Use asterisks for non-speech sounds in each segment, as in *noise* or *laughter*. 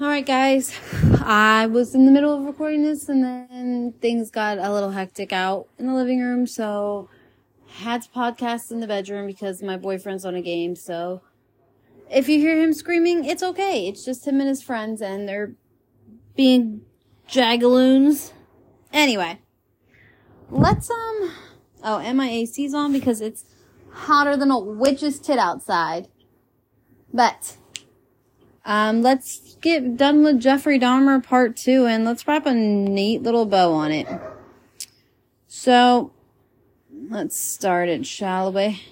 Alright guys, I was in the middle of recording this and then things got a little hectic out in the living room, so I had to podcast in the bedroom because my boyfriend's on a game, so if you hear him screaming, it's okay. It's just him and his friends and they're being jagaloons. Anyway, let's um oh, and my AC's on because it's hotter than a witch's tit outside. But um, let's get done with Jeffrey Dahmer part two and let's wrap a neat little bow on it. So, let's start it, shall we?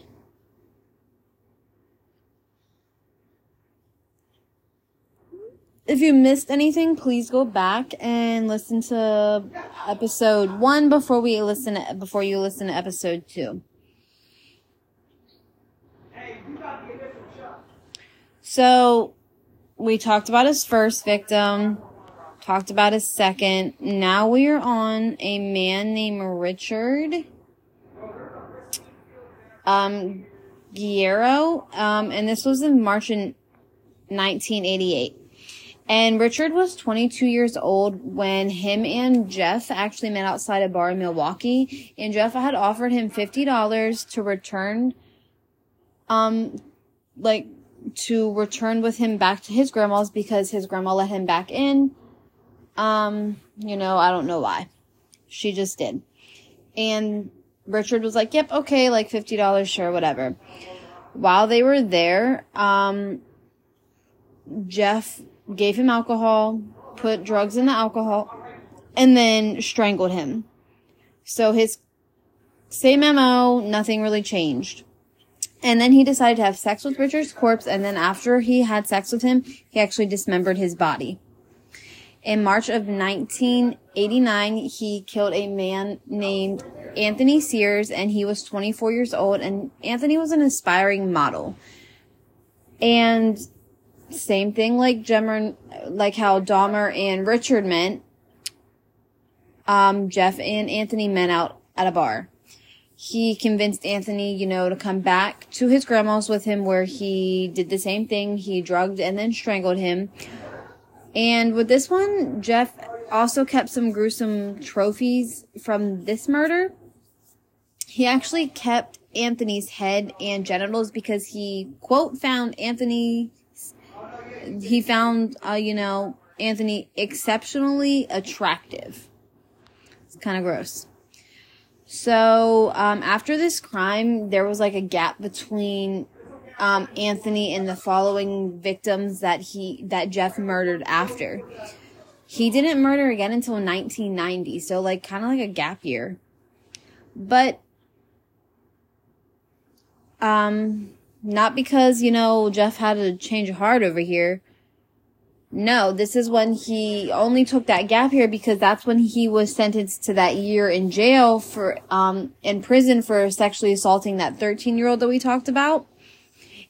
If you missed anything, please go back and listen to episode one before we listen to, before you listen to episode two. So, we talked about his first victim, talked about his second. Now we are on a man named Richard um, um, and this was in March in 1988. And Richard was 22 years old when him and Jeff actually met outside a bar in Milwaukee. And Jeff had offered him $50 to return, um, like to return with him back to his grandma's because his grandma let him back in. Um, you know, I don't know why. She just did. And Richard was like, yep, okay, like $50, sure, whatever. While they were there, um, Jeff gave him alcohol, put drugs in the alcohol, and then strangled him. So his same MO, nothing really changed. And then he decided to have sex with Richard's corpse, and then after he had sex with him, he actually dismembered his body. In March of 1989, he killed a man named Anthony Sears, and he was 24 years old, and Anthony was an aspiring model. And same thing like Jemmer, like how Dahmer and Richard met, um, Jeff and Anthony met out at a bar he convinced Anthony, you know, to come back to his grandma's with him where he did the same thing. He drugged and then strangled him. And with this one, Jeff also kept some gruesome trophies from this murder. He actually kept Anthony's head and genitals because he, quote, found Anthony, he found, uh, you know, Anthony exceptionally attractive. It's kind of gross. So um, after this crime, there was like a gap between um, Anthony and the following victims that he that Jeff murdered after. He didn't murder again until 1990, so like kind of like a gap year. But um not because, you know, Jeff had a change of heart over here. No, this is when he only took that gap here because that's when he was sentenced to that year in jail for, um, in prison for sexually assaulting that 13 year old that we talked about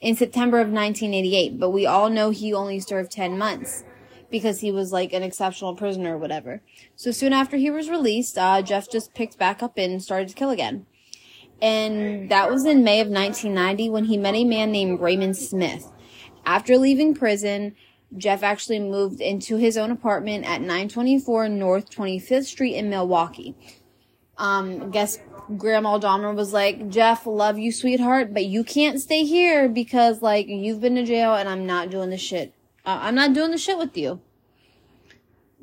in September of 1988. But we all know he only served 10 months because he was like an exceptional prisoner or whatever. So soon after he was released, uh, Jeff just picked back up and started to kill again. And that was in May of 1990 when he met a man named Raymond Smith. After leaving prison, Jeff actually moved into his own apartment at 924 North 25th Street in Milwaukee. Um, guess Grandma Dahmer was like, Jeff, love you, sweetheart, but you can't stay here because, like, you've been to jail and I'm not doing the shit. Uh, I'm not doing the shit with you.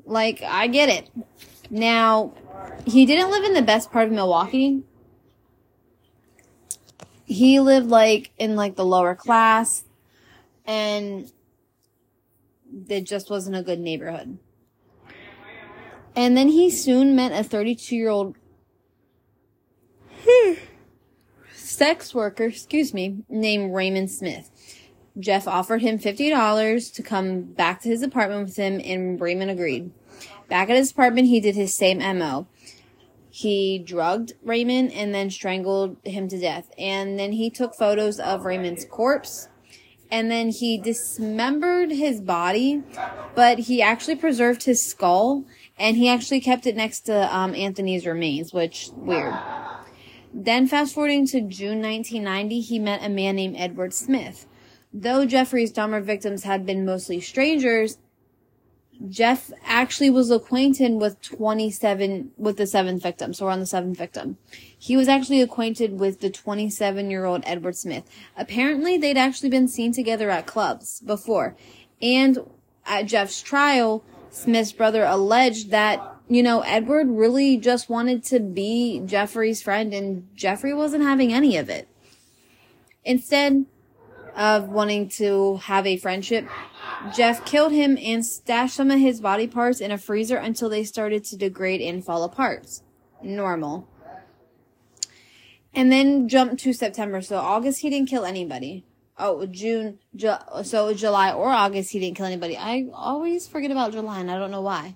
Like, I get it. Now, he didn't live in the best part of Milwaukee. He lived, like, in, like, the lower class. And it just wasn't a good neighborhood. And then he soon met a 32 year old *sighs* sex worker, excuse me, named Raymond Smith. Jeff offered him $50 to come back to his apartment with him and Raymond agreed. Back at his apartment, he did his same MO. He drugged Raymond and then strangled him to death. And then he took photos of Raymond's corpse and then he dismembered his body, but he actually preserved his skull and he actually kept it next to um, Anthony's remains, which weird. Then fast forwarding to June 1990, he met a man named Edward Smith. Though Jeffrey's Dahmer victims had been mostly strangers, Jeff actually was acquainted with 27, with the seventh victim. So we're on the seventh victim. He was actually acquainted with the 27 year old Edward Smith. Apparently they'd actually been seen together at clubs before. And at Jeff's trial, Smith's brother alleged that, you know, Edward really just wanted to be Jeffrey's friend and Jeffrey wasn't having any of it. Instead of wanting to have a friendship, Jeff killed him and stashed some of his body parts in a freezer until they started to degrade and fall apart. Normal. And then jump to September. So August, he didn't kill anybody. Oh, June, Ju- so July or August, he didn't kill anybody. I always forget about July and I don't know why.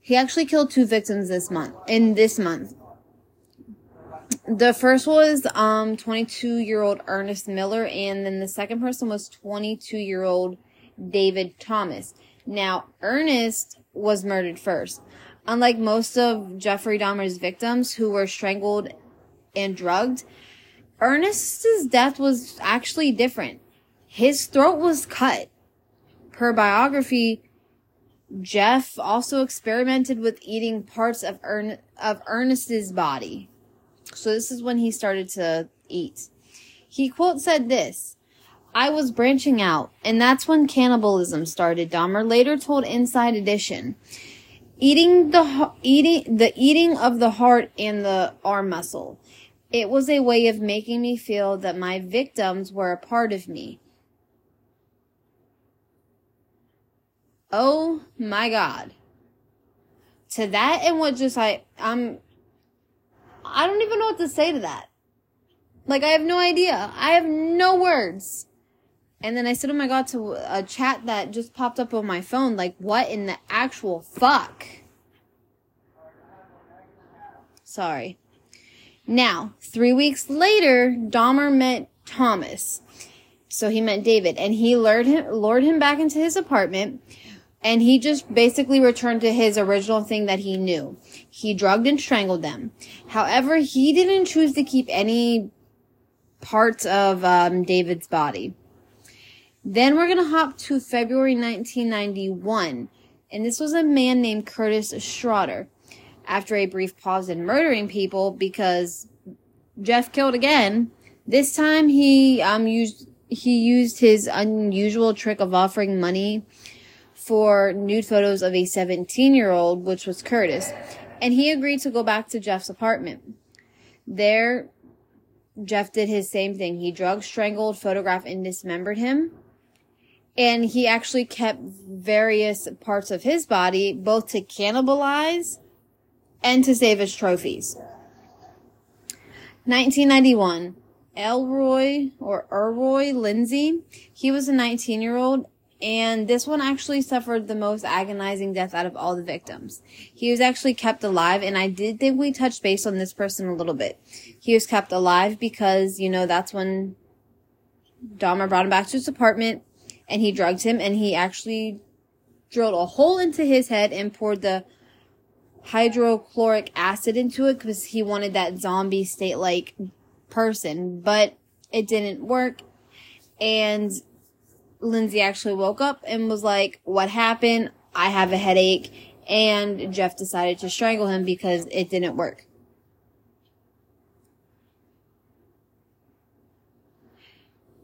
He actually killed two victims this month, in this month. The first was, um, 22 year old Ernest Miller and then the second person was 22 year old David Thomas. Now, Ernest was murdered first. Unlike most of Jeffrey Dahmer's victims who were strangled and drugged, Ernest's death was actually different. His throat was cut. Per biography, Jeff also experimented with eating parts of, Ern- of Ernest's body. So this is when he started to eat. He quote said this, I was branching out, and that's when cannibalism started, Dahmer later told Inside Edition. Eating the, eating, the eating of the heart and the arm muscle. It was a way of making me feel that my victims were a part of me. Oh my God. To that and what just I, I'm, I don't even know what to say to that. Like I have no idea. I have no words. And then I said, oh my God, to a chat that just popped up on my phone. Like what in the actual fuck? Sorry. Now, three weeks later, Dahmer met Thomas. So he met David and he lured him, lured him back into his apartment and he just basically returned to his original thing that he knew. He drugged and strangled them. However, he didn't choose to keep any parts of um, David's body. Then we're going to hop to February 1991. And this was a man named Curtis Schroeder after a brief pause in murdering people because Jeff killed again. This time he um used he used his unusual trick of offering money for nude photos of a 17 year old, which was Curtis, and he agreed to go back to Jeff's apartment. There, Jeff did his same thing. He drugged, strangled, photographed, and dismembered him. And he actually kept various parts of his body, both to cannibalize and to save his trophies. 1991, Elroy or Erroy Lindsey. He was a 19 year old and this one actually suffered the most agonizing death out of all the victims. He was actually kept alive and I did think we touched base on this person a little bit. He was kept alive because, you know, that's when Dahmer brought him back to his apartment and he drugged him and he actually drilled a hole into his head and poured the hydrochloric acid into it because he wanted that zombie state like person, but it didn't work. And Lindsey actually woke up and was like, what happened? I have a headache. And Jeff decided to strangle him because it didn't work.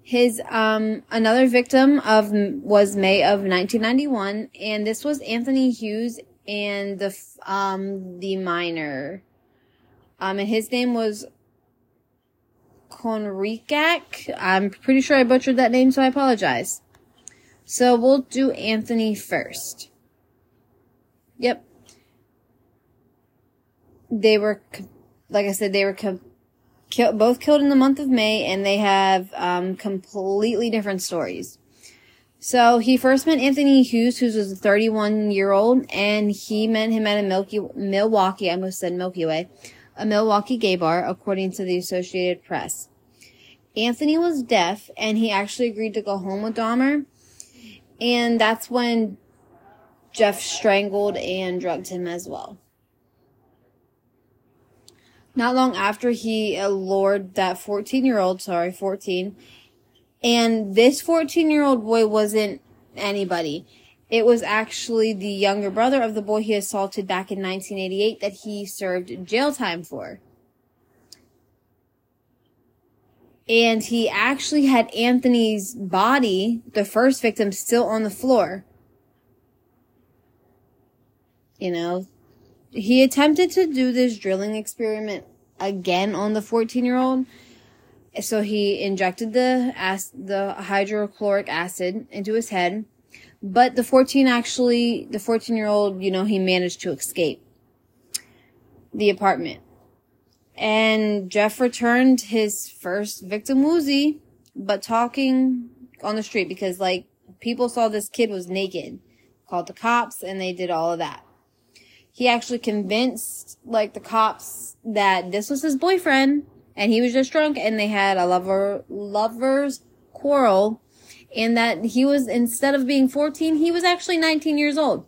His um another victim of was May of 1991 and this was Anthony Hughes and the um the minor um and his name was Konrikak. I'm pretty sure I butchered that name so I apologize. So we'll do Anthony first. Yep. They were like I said they were kill, both killed in the month of May, and they have um, completely different stories. So he first met Anthony Hughes, who was a 31 year old, and he met him at a Milky, Milwaukee, I almost said Milky Way, a Milwaukee gay bar, according to the Associated Press. Anthony was deaf, and he actually agreed to go home with Dahmer, and that's when Jeff strangled and drugged him as well. Not long after he allured that 14 year old, sorry, 14. And this 14 year old boy wasn't anybody. It was actually the younger brother of the boy he assaulted back in 1988 that he served jail time for. And he actually had Anthony's body, the first victim, still on the floor. You know, he attempted to do this drilling experiment again on the 14 year old. So he injected the the hydrochloric acid into his head, but the 14 actually, the 14 year old, you know, he managed to escape the apartment. And Jeff returned his first victim Woozy, but talking on the street because like people saw this kid was naked, called the cops, and they did all of that. He actually convinced like the cops that this was his boyfriend and he was just drunk and they had a lover lovers quarrel and that he was instead of being 14 he was actually 19 years old.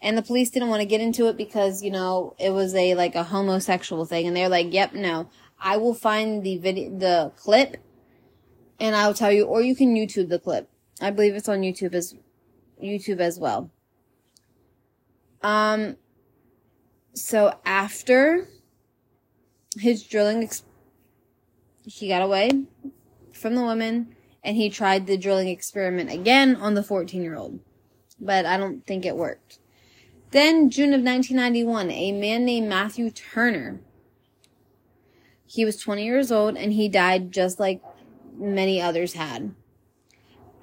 And the police didn't want to get into it because you know it was a like a homosexual thing. And they're like yep no. I will find the video the clip and i'll tell you or you can youtube the clip. I believe it's on youtube as youtube as well. Um so after his drilling he got away from the woman and he tried the drilling experiment again on the 14 year old but i don't think it worked then, June of 1991, a man named Matthew Turner. He was 20 years old and he died just like many others had.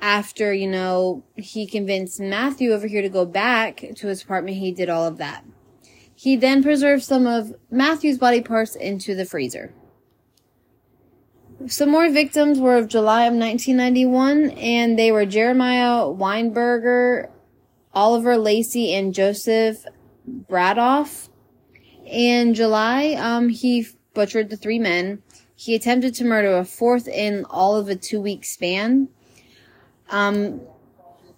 After, you know, he convinced Matthew over here to go back to his apartment, he did all of that. He then preserved some of Matthew's body parts into the freezer. Some more victims were of July of 1991, and they were Jeremiah Weinberger, Oliver Lacy and Joseph Bradoff. In July, um, he butchered the three men. He attempted to murder a fourth in all of a two week span. Um,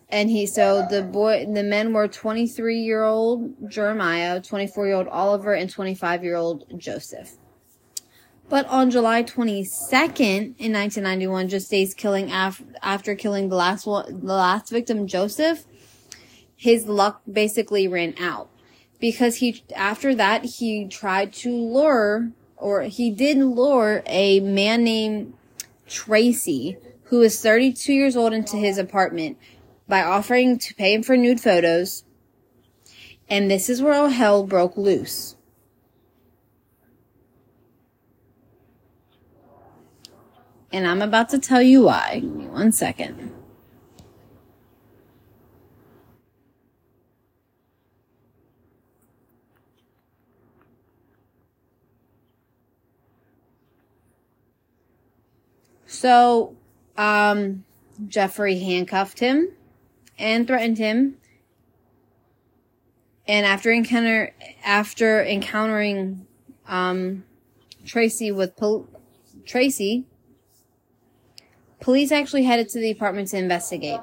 and he, so the boy, the men were 23 year old Jeremiah, 24 year old Oliver, and 25 year old Joseph. But on July 22nd in 1991, just days killing af- after killing the last one, the last victim, Joseph, his luck basically ran out because he, after that, he tried to lure or he did lure a man named Tracy who was 32 years old into his apartment by offering to pay him for nude photos. And this is where all hell broke loose. And I'm about to tell you why. Give me one second. So, um, Jeffrey handcuffed him and threatened him. And after encounter, after encountering, um, Tracy with pol- Tracy, police actually headed to the apartment to investigate.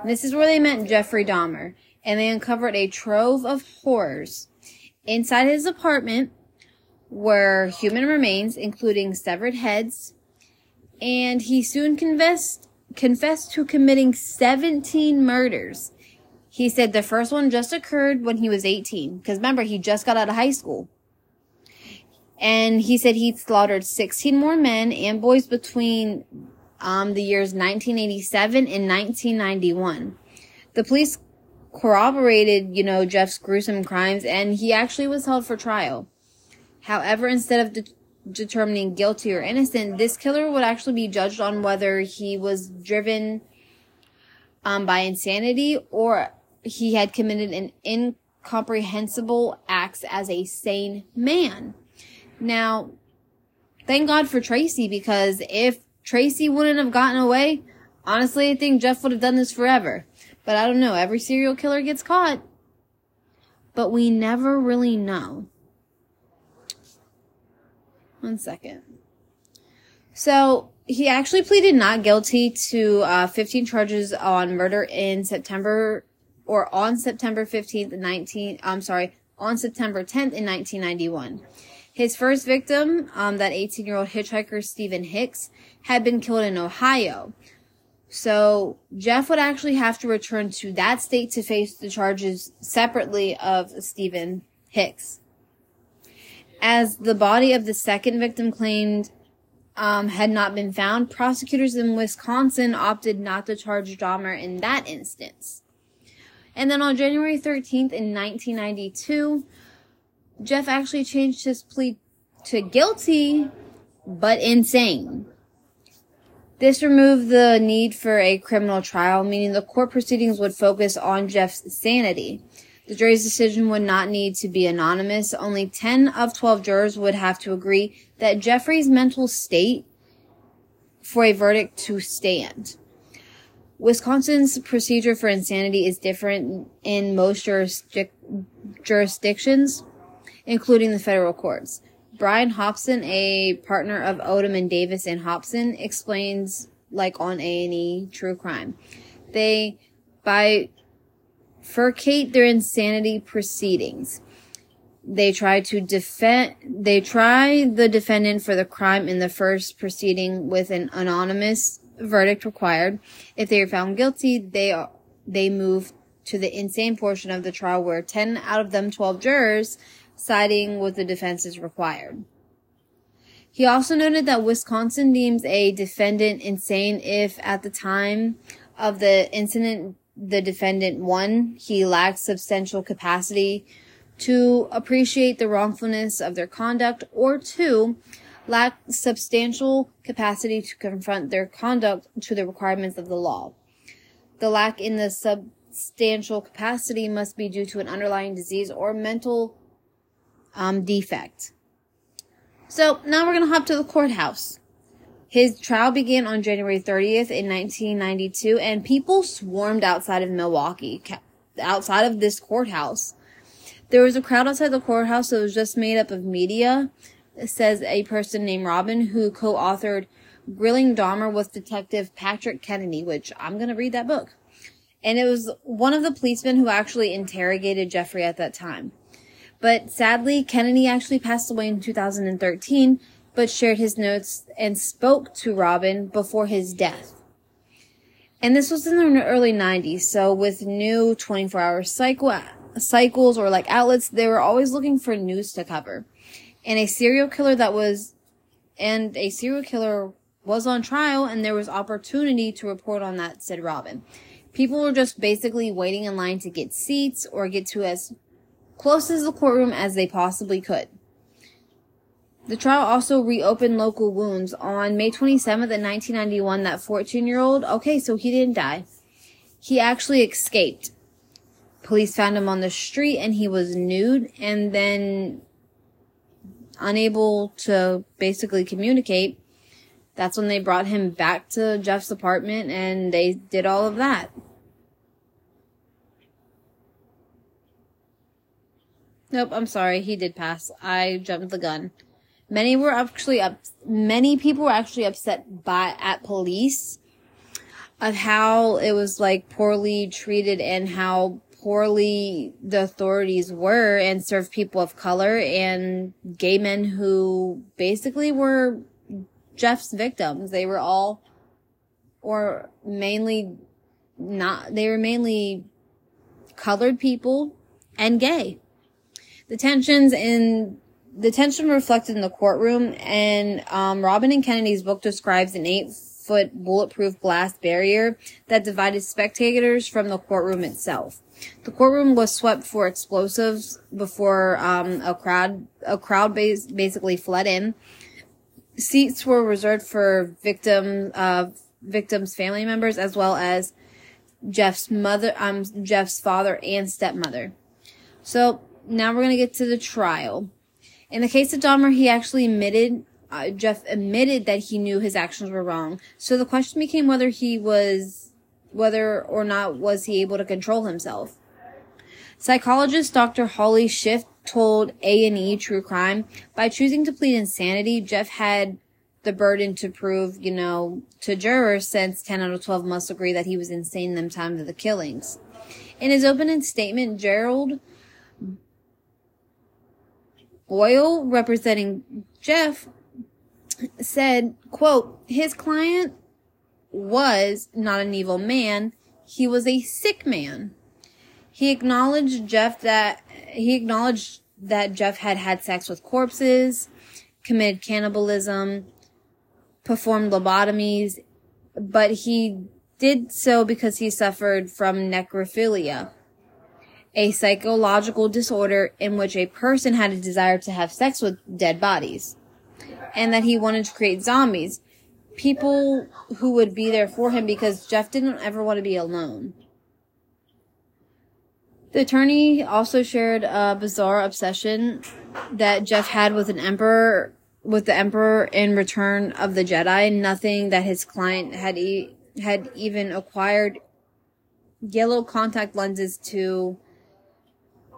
And this is where they met Jeffrey Dahmer, and they uncovered a trove of horrors. Inside his apartment were human remains, including severed heads, and he soon confessed confessed to committing 17 murders. He said the first one just occurred when he was 18 because remember he just got out of high school. And he said he slaughtered 16 more men and boys between um, the years 1987 and 1991. The police corroborated, you know, Jeff's gruesome crimes and he actually was held for trial. However, instead of de- determining guilty or innocent, this killer would actually be judged on whether he was driven um, by insanity or he had committed an incomprehensible acts as a sane man. Now, thank God for Tracy because if Tracy wouldn't have gotten away, honestly, I think Jeff would have done this forever. But I don't know. Every serial killer gets caught. But we never really know. One second. So he actually pleaded not guilty to uh, 15 charges on murder in September or on September 15th, 19. I'm sorry, on September 10th in 1991. His first victim, um, that 18 year old hitchhiker Steven Hicks, had been killed in Ohio. So Jeff would actually have to return to that state to face the charges separately of Steven Hicks. As the body of the second victim claimed um, had not been found, prosecutors in Wisconsin opted not to charge Dahmer in that instance. And then on January 13th in 1992, Jeff actually changed his plea to guilty, but insane. This removed the need for a criminal trial, meaning the court proceedings would focus on Jeff's sanity. The jury's decision would not need to be anonymous. Only 10 of 12 jurors would have to agree that Jeffrey's mental state for a verdict to stand. Wisconsin's procedure for insanity is different in most jurisdic- jurisdictions, including the federal courts. Brian Hobson, a partner of Odom and Davis and Hobson, explains like on A&E True Crime. They bifurcate their insanity proceedings. They try to defend, they try the defendant for the crime in the first proceeding with an anonymous verdict required. If they are found guilty, they they move to the insane portion of the trial where 10 out of them 12 jurors siding with the defense is required. He also noted that Wisconsin deems a defendant insane if at the time of the incident the defendant one, he lacks substantial capacity to appreciate the wrongfulness of their conduct or two, lack substantial capacity to confront their conduct to the requirements of the law. The lack in the substantial capacity must be due to an underlying disease or mental um, defect. So now we're going to hop to the courthouse. His trial began on January 30th in 1992 and people swarmed outside of Milwaukee, outside of this courthouse. There was a crowd outside the courthouse that was just made up of media, says a person named Robin who co-authored Grilling Dahmer with Detective Patrick Kennedy, which I'm going to read that book. And it was one of the policemen who actually interrogated Jeffrey at that time. But sadly, Kennedy actually passed away in 2013, but shared his notes and spoke to Robin before his death. And this was in the early 90s, so with new 24 hour cycle, cycles or like outlets, they were always looking for news to cover. And a serial killer that was, and a serial killer was on trial and there was opportunity to report on that, said Robin. People were just basically waiting in line to get seats or get to as close as the courtroom as they possibly could. The trial also reopened local wounds. On May 27th of 1991, that 14 year old, okay, so he didn't die. He actually escaped. Police found him on the street and he was nude and then unable to basically communicate. That's when they brought him back to Jeff's apartment and they did all of that. Nope, I'm sorry. He did pass. I jumped the gun. Many were actually up, many people were actually upset by, at police of how it was like poorly treated and how poorly the authorities were and served people of color and gay men who basically were Jeff's victims. They were all, or mainly not, they were mainly colored people and gay the tensions in the tension reflected in the courtroom and um, robin and kennedy's book describes an eight foot bulletproof glass barrier that divided spectators from the courtroom itself. The courtroom was swept for explosives before um, a crowd a crowd base basically fled in. Seats were reserved for victim uh, victims family members as well as jeff's mother um jeff's father and stepmother. So now we're going to get to the trial. In the case of Dahmer, he actually admitted, uh, Jeff admitted that he knew his actions were wrong. So the question became whether he was, whether or not was he able to control himself. Psychologist Dr. Holly Schiff told A&E True Crime, by choosing to plead insanity, Jeff had the burden to prove, you know, to jurors since 10 out of 12 must agree that he was insane the time of the killings. In his opening statement, Gerald Boyle, representing Jeff, said, quote, his client was not an evil man, he was a sick man. He acknowledged Jeff that he acknowledged that Jeff had had sex with corpses, committed cannibalism, performed lobotomies, but he did so because he suffered from necrophilia, a psychological disorder in which a person had a desire to have sex with dead bodies, and that he wanted to create zombies, people who would be there for him because Jeff didn't ever want to be alone. The attorney also shared a bizarre obsession that Jeff had with an emperor, with the emperor in Return of the Jedi. Nothing that his client had e- had even acquired yellow contact lenses to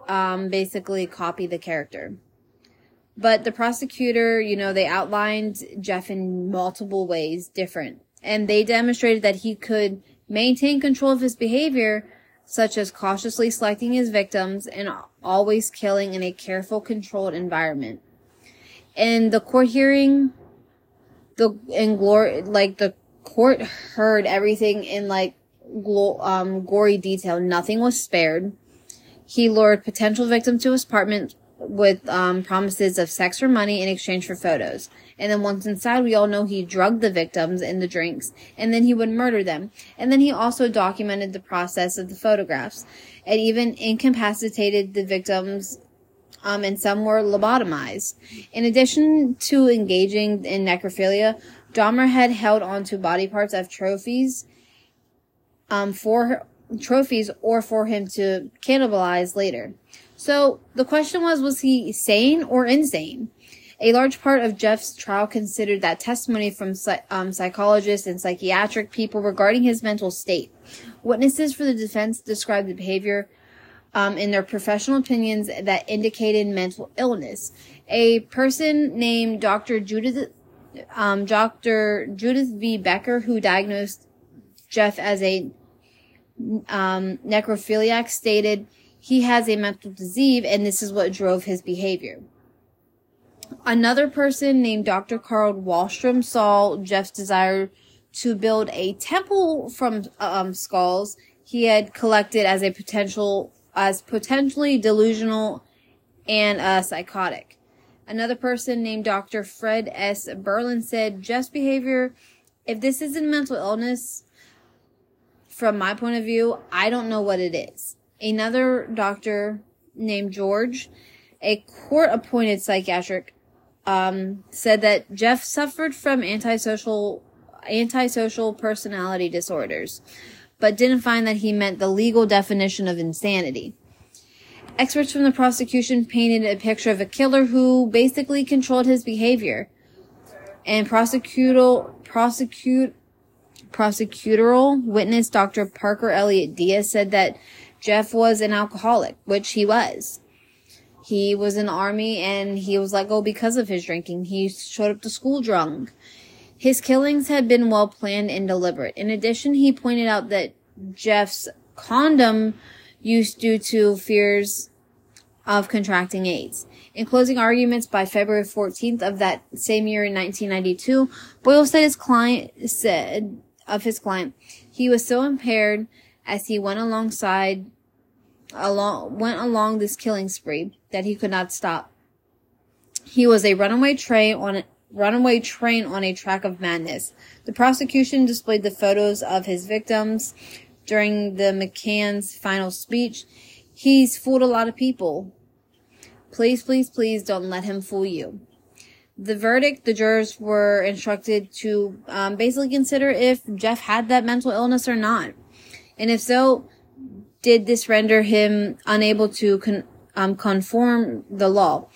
um, basically copy the character. But the prosecutor, you know, they outlined Jeff in multiple ways different, and they demonstrated that he could maintain control of his behavior such as cautiously selecting his victims and always killing in a careful, controlled environment. In the court hearing, the in glory, like the court heard everything in like glo- um, gory detail. Nothing was spared. He lured potential victims to his apartment with um, promises of sex or money in exchange for photos. And then once inside, we all know he drugged the victims in the drinks, and then he would murder them. And then he also documented the process of the photographs, and even incapacitated the victims. Um, and some were lobotomized. In addition to engaging in necrophilia, Dahmer had held onto body parts of trophies um, for trophies or for him to cannibalize later. So the question was, was he sane or insane? A large part of Jeff's trial considered that testimony from um, psychologists and psychiatric people regarding his mental state. Witnesses for the defense described the behavior um, in their professional opinions that indicated mental illness. A person named Dr. Judith, um, Dr. Judith V. Becker, who diagnosed Jeff as a um, necrophiliac, stated he has a mental disease and this is what drove his behavior. Another person named Dr. Carl Wahlstrom saw Jeff's desire to build a temple from um, skulls he had collected as a potential as potentially delusional and uh, psychotic. Another person named Dr. Fred S. Berlin said Jeff's behavior, if this isn't mental illness, from my point of view, I don't know what it is another doctor named George, a court appointed psychiatric, um, said that Jeff suffered from antisocial, antisocial personality disorders, but didn't find that he met the legal definition of insanity. Experts from the prosecution painted a picture of a killer who basically controlled his behavior. And prosecutorial, prosecute, prosecutorial witness Dr. Parker Elliott Dietz said that Jeff was an alcoholic, which he was. He was in the army and he was let go because of his drinking. He showed up to school drunk. His killings had been well planned and deliberate. In addition, he pointed out that Jeff's condom use due to fears of contracting AIDS. In closing arguments by February 14th of that same year in 1992, Boyle said his client said of his client, he was so impaired as he went alongside along went along this killing spree that he could not stop. He was a runaway train on a runaway train on a track of madness. The prosecution displayed the photos of his victims during the McCann's final speech. He's fooled a lot of people. Please, please, please don't let him fool you. The verdict, the jurors were instructed to um, basically consider if Jeff had that mental illness or not. And if so, did this render him unable to con- um, conform the law?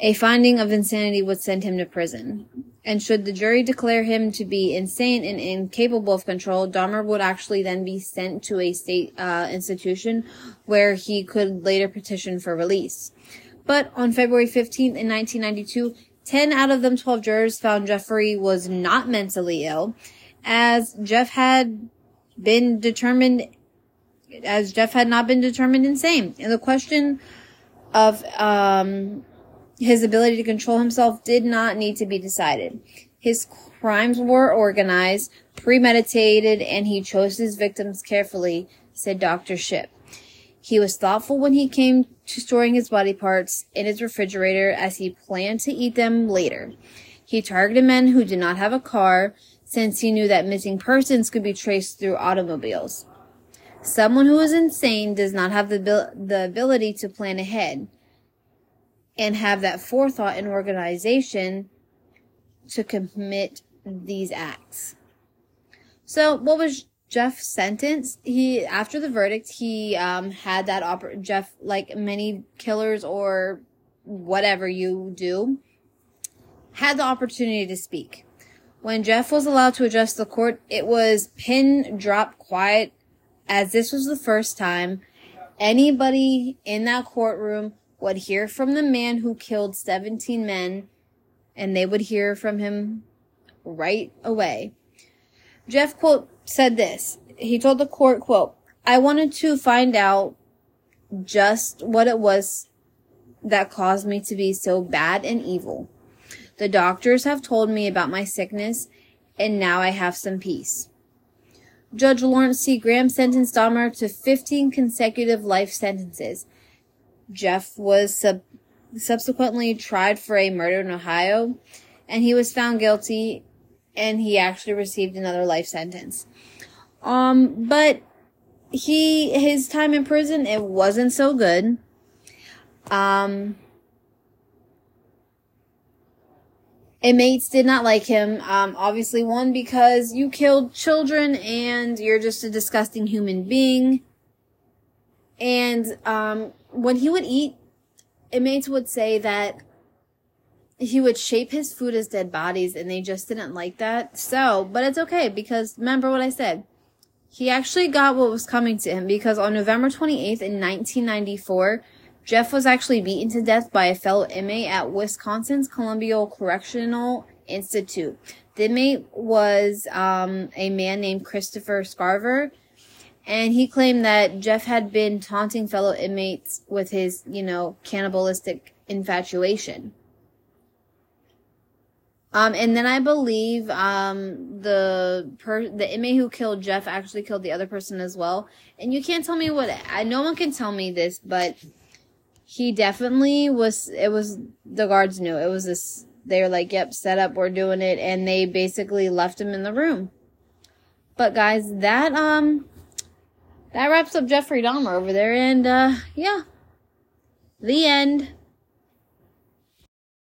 A finding of insanity would send him to prison. And should the jury declare him to be insane and incapable of control, Dahmer would actually then be sent to a state uh, institution where he could later petition for release. But on February 15th in 1992, 10 out of them 12 jurors found Jeffrey was not mentally ill, as Jeff had been determined as Jeff had not been determined insane. And the question of um, his ability to control himself did not need to be decided. His crimes were organized, premeditated, and he chose his victims carefully, said Dr. Schiff. He was thoughtful when he came to storing his body parts in his refrigerator as he planned to eat them later. He targeted men who did not have a car since he knew that missing persons could be traced through automobiles. Someone who is insane does not have the, the ability to plan ahead and have that forethought and organization to commit these acts. So, what was Jeff sentenced? He after the verdict, he um, had that oper- Jeff like many killers or whatever you do had the opportunity to speak. When Jeff was allowed to address the court, it was pin drop quiet as this was the first time anybody in that courtroom would hear from the man who killed 17 men and they would hear from him right away. Jeff quote said this. He told the court quote, I wanted to find out just what it was that caused me to be so bad and evil. The doctors have told me about my sickness and now I have some peace. Judge Laurence C. Gram sentenced Dahmer to 15 consecutive life sentences. Jeff was sub- subsequently tried for a murder in Ohio, and he was found guilty, and he actually received another life sentence. Um, but he, his time in prison, it wasn't so good. Um, inmates did not like him. Um, obviously, one because you killed children and you're just a disgusting human being. And um, when he would eat, inmates would say that he would shape his food as dead bodies, and they just didn't like that. So, but it's okay because remember what I said. He actually got what was coming to him because on November 28th in 1994, Jeff was actually beaten to death by a fellow inmate at Wisconsin's Columbia Correctional Institute. The inmate was um, a man named Christopher Scarver, and he claimed that Jeff had been taunting fellow inmates with his, you know, cannibalistic infatuation. Um, and then I believe um, the per- the inmate who killed Jeff actually killed the other person as well. And you can't tell me what I no one can tell me this, but he definitely was it was the guards knew. It was this they were like yep set up we're doing it. And they basically left him in the room. But guys that um that wraps up jeffrey dahmer over there. And uh yeah. The end